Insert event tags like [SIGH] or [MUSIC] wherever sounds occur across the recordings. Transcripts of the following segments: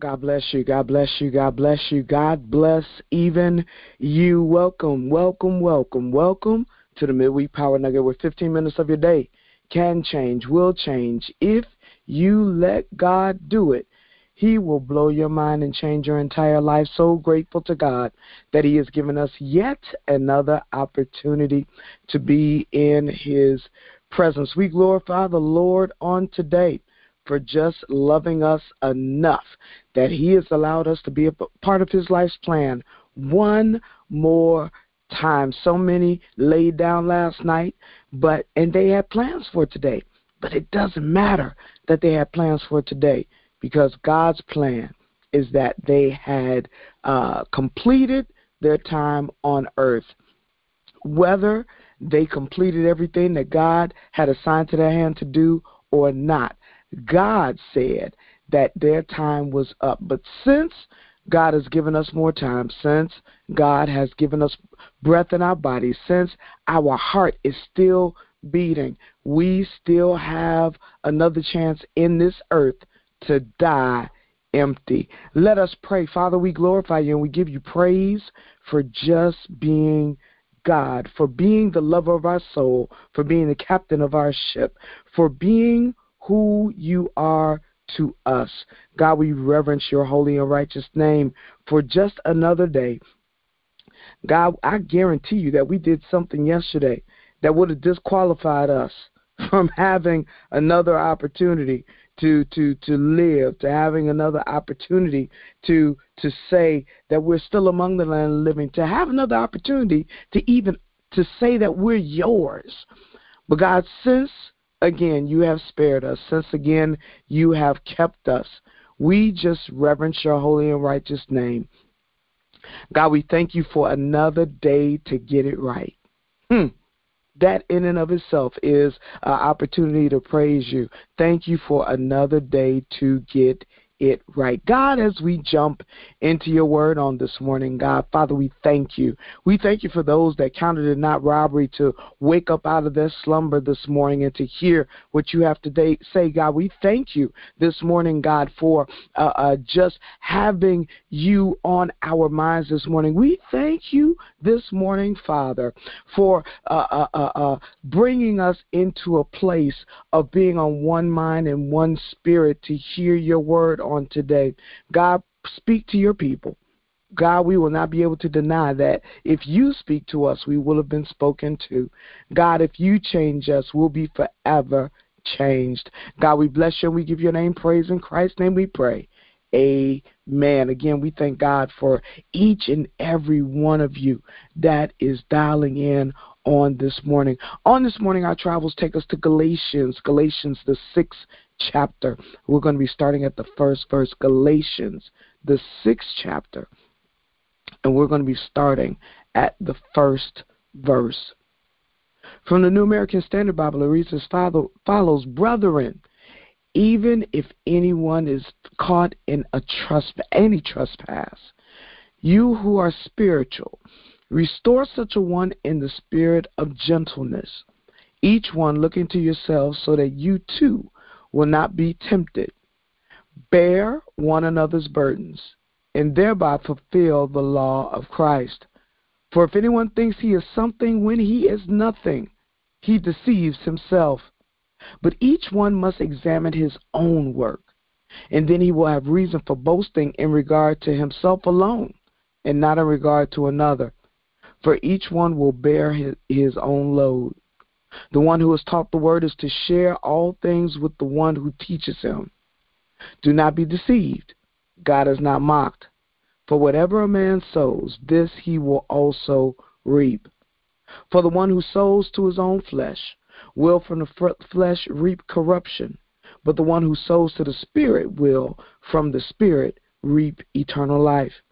God bless you. God bless you. God bless you. God bless even you. Welcome, welcome, welcome, welcome to the Midweek Power Nugget where 15 minutes of your day can change, will change. If you let God do it, He will blow your mind and change your entire life. So grateful to God that He has given us yet another opportunity to be in His presence. We glorify the Lord on today for just loving us enough that He has allowed us to be a part of His life's plan one more time. So many laid down last night, but and they had plans for today. But it doesn't matter that they had plans for today because God's plan is that they had uh, completed their time on earth. Whether they completed everything that God had assigned to their hand to do or not, God said that their time was up. But since God has given us more time, since God has given us breath in our bodies, since our heart is still beating, we still have another chance in this earth to die empty. Let us pray. Father, we glorify you and we give you praise for just being God, for being the lover of our soul, for being the captain of our ship, for being who you are to us. God, we reverence your holy and righteous name for just another day. God, I guarantee you that we did something yesterday that would have disqualified us [LAUGHS] from having another opportunity to to to live, to having another opportunity to to say that we're still among the land living, to have another opportunity to even to say that we're yours. But God, since again you have spared us, since again you have kept us, we just reverence your holy and righteous name. God, we thank you for another day to get it right. Hmm that in and of itself is an opportunity to praise you. Thank you for another day to get it right. God, as we jump into your word on this morning, God, Father, we thank you. We thank you for those that counted it not robbery to wake up out of their slumber this morning and to hear what you have to say, God. We thank you this morning, God, for uh, uh, just having you on our minds this morning. We thank you this morning, Father, for uh, uh, uh, uh bringing us into a place of being on one mind and one spirit to hear your word on today. God, speak to your people. God, we will not be able to deny that if you speak to us, we will have been spoken to. God, if you change us, we'll be forever changed. God, we bless you and we give your name praise. In Christ's name we pray. Amen. Again, we thank God for each and every one of you that is dialing in on this morning. On this morning, our travels take us to Galatians, Galatians, the sixth chapter. We're going to be starting at the first verse, Galatians, the sixth chapter, and we're going to be starting at the first verse. From the New American Standard Bible, it reads as follows Brethren, even if anyone is caught in a trust, any trespass, you who are spiritual, restore such a one in the spirit of gentleness, each one looking to yourselves so that you too will not be tempted. Bear one another's burdens, and thereby fulfill the law of Christ. For if anyone thinks he is something when he is nothing, he deceives himself. But each one must examine his own work, and then he will have reason for boasting in regard to himself alone, and not in regard to another. For each one will bear his, his own load. The one who is taught the word is to share all things with the one who teaches him. Do not be deceived. God is not mocked. For whatever a man sows, this he will also reap. For the one who sows to his own flesh will from the flesh reap corruption, but the one who sows to the Spirit will from the Spirit reap eternal life.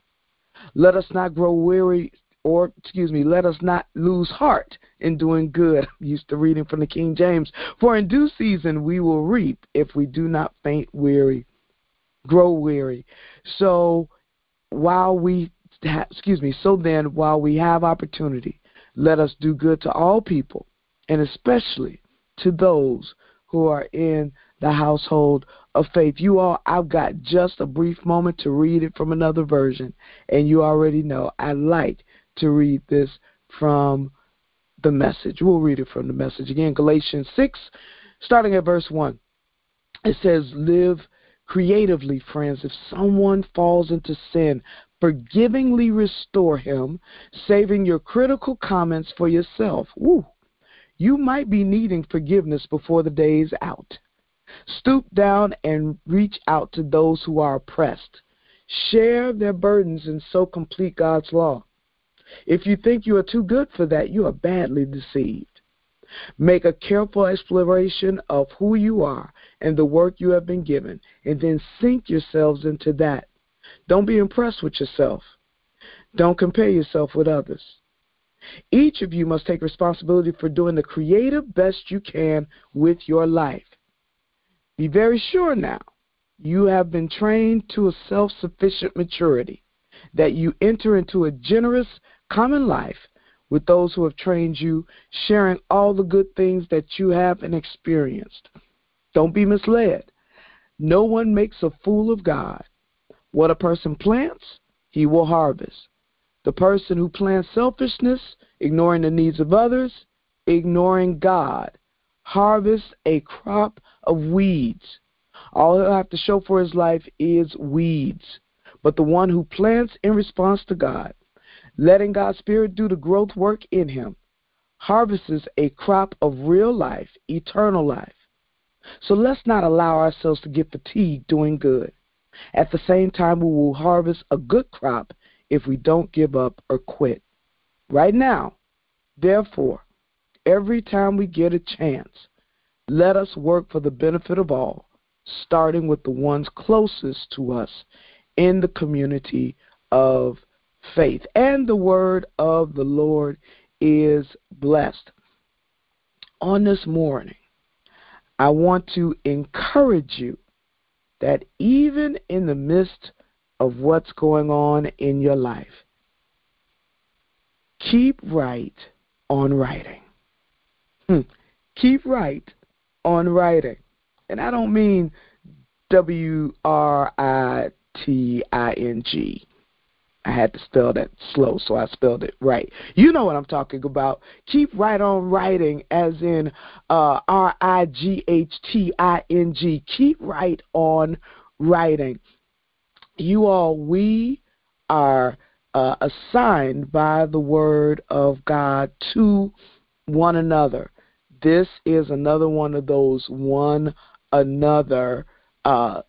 Let us not grow weary or excuse me, let us not lose heart in doing good. [LAUGHS] I'm used to reading from the King James. For in due season we will reap if we do not faint weary, grow weary. So while we excuse me, so then while we have opportunity, let us do good to all people, and especially to those who are in the household of faith. You all, I've got just a brief moment to read it from another version, and you already know I like to read this from the message. We'll read it from the message again. Galatians 6, starting at verse 1. It says, Live creatively, friends. If someone falls into sin, forgivingly restore him, saving your critical comments for yourself. Woo. You might be needing forgiveness before the day is out. Stoop down and reach out to those who are oppressed. Share their burdens and so complete God's law. If you think you are too good for that, you are badly deceived. Make a careful exploration of who you are and the work you have been given, and then sink yourselves into that. Don't be impressed with yourself. Don't compare yourself with others. Each of you must take responsibility for doing the creative best you can with your life. Be very sure now you have been trained to a self sufficient maturity, that you enter into a generous common life with those who have trained you, sharing all the good things that you have and experienced. Don't be misled. No one makes a fool of God. What a person plants, he will harvest. The person who plants selfishness, ignoring the needs of others, ignoring God, harvests a crop of weeds. All he'll have to show for his life is weeds. But the one who plants in response to God, letting God's Spirit do the growth work in him, harvests a crop of real life, eternal life. So let's not allow ourselves to get fatigued doing good. At the same time, we will harvest a good crop if we don't give up or quit. Right now, therefore, every time we get a chance, let us work for the benefit of all, starting with the ones closest to us in the community of faith. And the word of the Lord is blessed. On this morning, I want to encourage you that even in the midst of what's going on in your life, keep right on righting. Hmm. Keep right on righting. And I don't mean W R I T I N G. I had to spell that slow, so I spelled it right. You know what I'm talking about. Keep right on righting, as in uh, R I G H T I N G. Keep right on righting. You all, we are uh, assigned by the Word of God to one another. This is another one of those one another uh,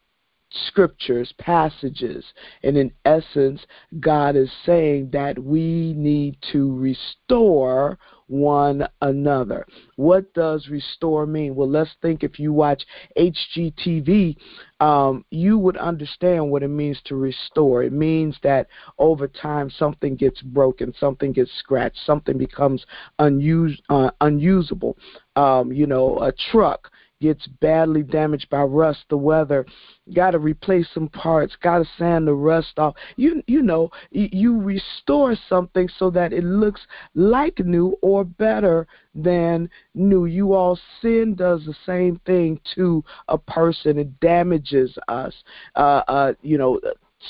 scriptures, passages. And in essence, God is saying that we need to restore one another. What does restore mean? Well, let's think if you watch HGTV, um, you would understand what it means to restore. It means that over time something gets broken, something gets scratched, something becomes unused, uh, unusable. Um, you know, a truck gets badly damaged by rust, the weather, got to replace some parts, got to sand the rust off. You you know, you restore something so that it looks like new or better than new. You all sin does the same thing to a person. It damages us. Uh, uh, you know,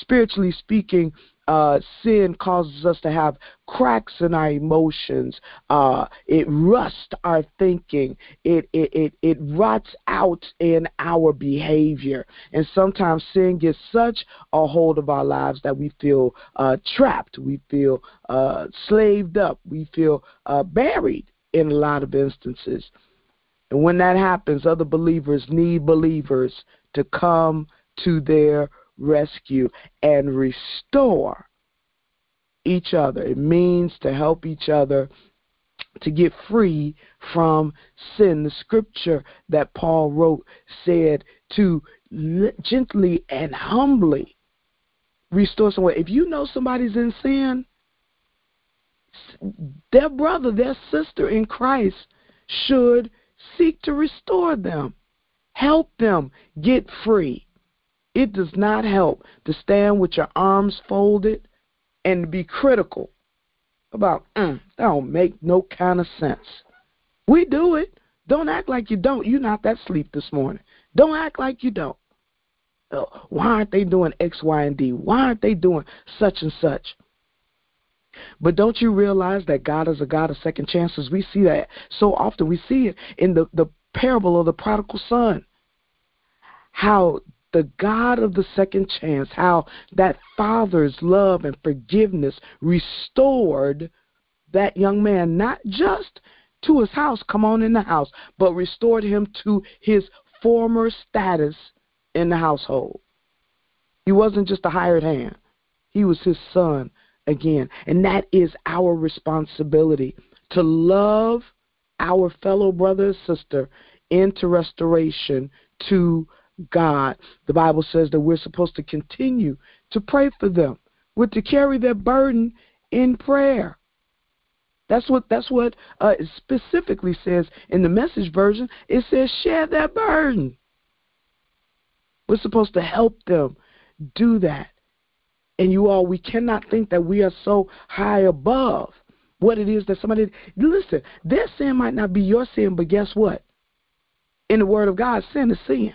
spiritually speaking, uh, sin causes us to have cracks in our emotions. Uh, it rusts our thinking. It, it, it, it rots out in our behavior. And sometimes sin gets such a hold of our lives that we feel uh, trapped. We feel uh, slaved up. We feel uh, buried in a lot of instances. And when that happens, other believers need believers to come to their rescue, and restore each other. It means to help each other to get free from sin. The scripture that Paul wrote said to gently and humbly restore someone. If you know somebody's in sin, their brother, their sister in Christ should seek to restore them, help them get free. It does not help to stand with your arms folded and be critical about, mm, that don't make no kind of sense. We do it. Don't act like you don't. You're not that sleep this morning. Don't act like you don't. uh, why aren't they doing X, Y, and D? Why aren't they doing such and such? But don't you realize that God is a God of second chances? We see that so often. We see it in the, the parable of the prodigal son. How the God of the second chance, how that father's love and forgiveness restored that young man, not just to his house, come on in the house, but restored him to his former status in the household. He wasn't just a hired hand, he was his son again. And that is our responsibility to love our fellow brother and sister into restoration to God. The Bible says that we're supposed to continue to pray for them, we're to carry their burden in prayer. That's what that's what uh, specifically says in the message version. It says share their burden. We're supposed to help them do that. And you all, we cannot think that we are so high above what it is that somebody listen. Their sin might not be your sin, but guess what? In the Word of God, sin is sin.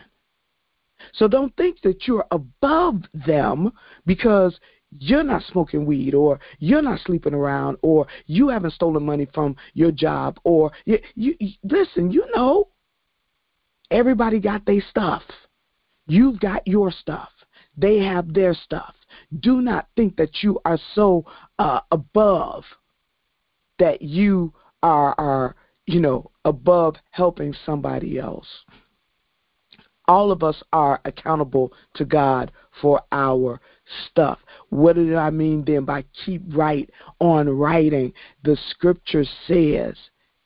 So don't think that you're above them because you're not smoking weed or you're not sleeping around or you haven't stolen money from your job or you, you, you listen, you know, everybody got their stuff. You've got your stuff. They have their stuff. Do not think that you are so uh, above that you are are you know above helping somebody else all of us are accountable to God for our stuff. What did I mean then by keep right on righting? The scripture says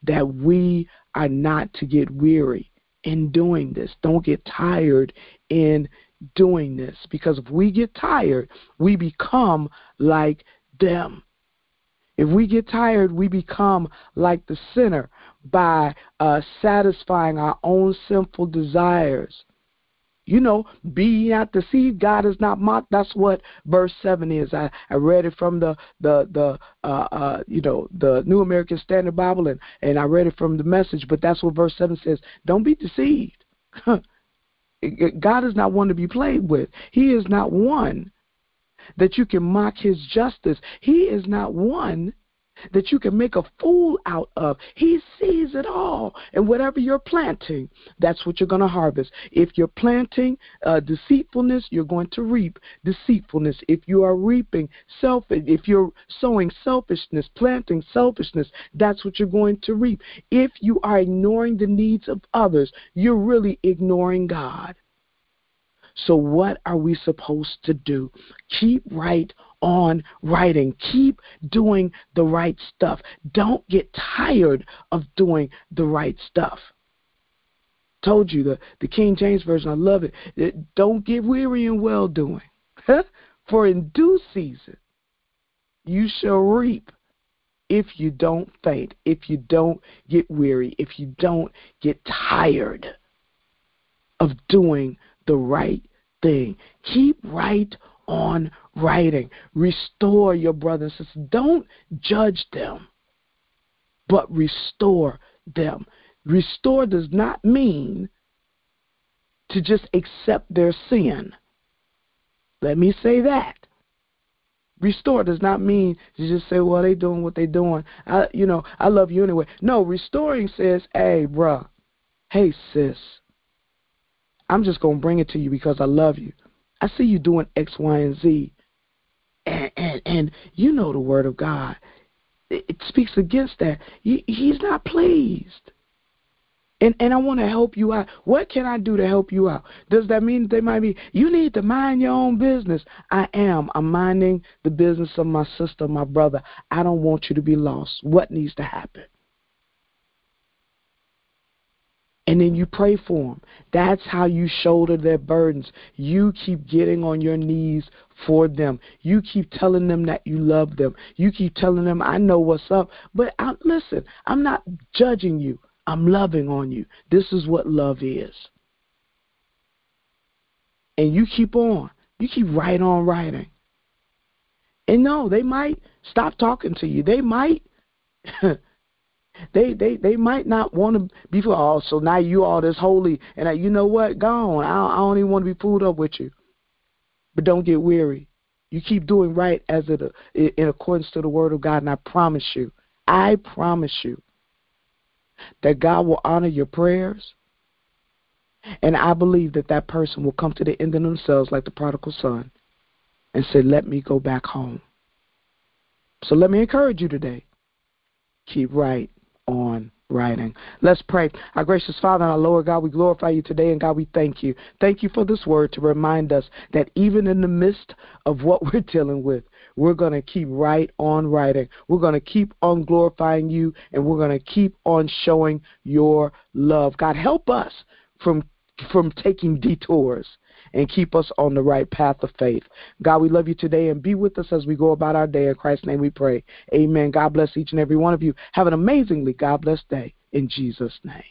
that we are not to get weary in doing this. Don't get tired in doing this because if we get tired, we become like them. If we get tired, we become like the sinner by uh, satisfying our own sinful desires you know, be ye not deceived, God is not mocked. That's what verse seven is. I, I read it from the the the uh, uh, you know the New American Standard Bible and and I read it from the Message. But that's what verse seven says. Don't be deceived. [LAUGHS] God is not one to be played with. He is not one that you can mock His justice. He is not one that you can make a fool out of. He sees it all. And whatever you're planting, that's what you're going to harvest. If you're planting uh, deceitfulness, you're going to reap deceitfulness. If you are reaping self, if you're sowing selfishness, planting selfishness, that's what you're going to reap. If you are ignoring the needs of others, you're really ignoring God. So, what are we supposed to do? Keep right on righting. Keep doing the right stuff. Don't get tired of doing the right stuff. Told you the, the King James Version, I love it. it don't get weary in well doing. [LAUGHS] For in due season you shall reap if you don't faint, if you don't get weary, if you don't get tired of doing the right thing. Keep right on righting. Restore your brothers and sisters. Don't judge them, but restore them. Restore does not mean to just accept their sin. Let me say that. Restore does not mean to just say, well, they doing what they doing. I, you know, I love you anyway. No, restoring says, hey, bruh, hey, sis, I'm just going to bring it to you because I love you. I see you doing X, Y, and Z. And, and, and you know the word of God. It, it speaks against that. He, he's not pleased. And and I want to help you out. What can I do to help you out? Does that mean they might be you need to mind your own business? I am. I'm minding the business of my sister, my brother. I don't want you to be lost. What needs to happen? And then you pray for them. That's how you shoulder their burdens. You keep getting on your knees for them. You keep telling them that you love them. You keep telling them, I know what's up. But I, listen, I'm not judging you, I'm loving on you. This is what love is. And you keep on. You keep right on righting. And no, they might stop talking to you. They might [LAUGHS] They they they might not want to be for oh so now you all this holy and I, you know what go on I I don't even want to be fooled up with you But don't get weary. You keep doing right as it uh, in accordance to the word of God, and I promise you, I promise you that God will honor your prayers. And I believe that that person will come to the end of themselves like the prodigal son and say, Let me go back home. So let me encourage you today. Keep right on righting. Let's pray. Our gracious Father and our Lord God, we glorify you today, and God, we thank you. Thank you for this word to remind us that even in the midst of what [LAUGHS] we're dealing with, we're going to keep right on righting. We're going to keep on glorifying you, and we're going to keep on showing your love. God, help us from from taking detours and keep us on the right path of faith. God, we love you today and be with us as we go about our day. In Christ's name we pray. Amen. God bless each and every one of you. Have an amazingly God bless day in Jesus' name.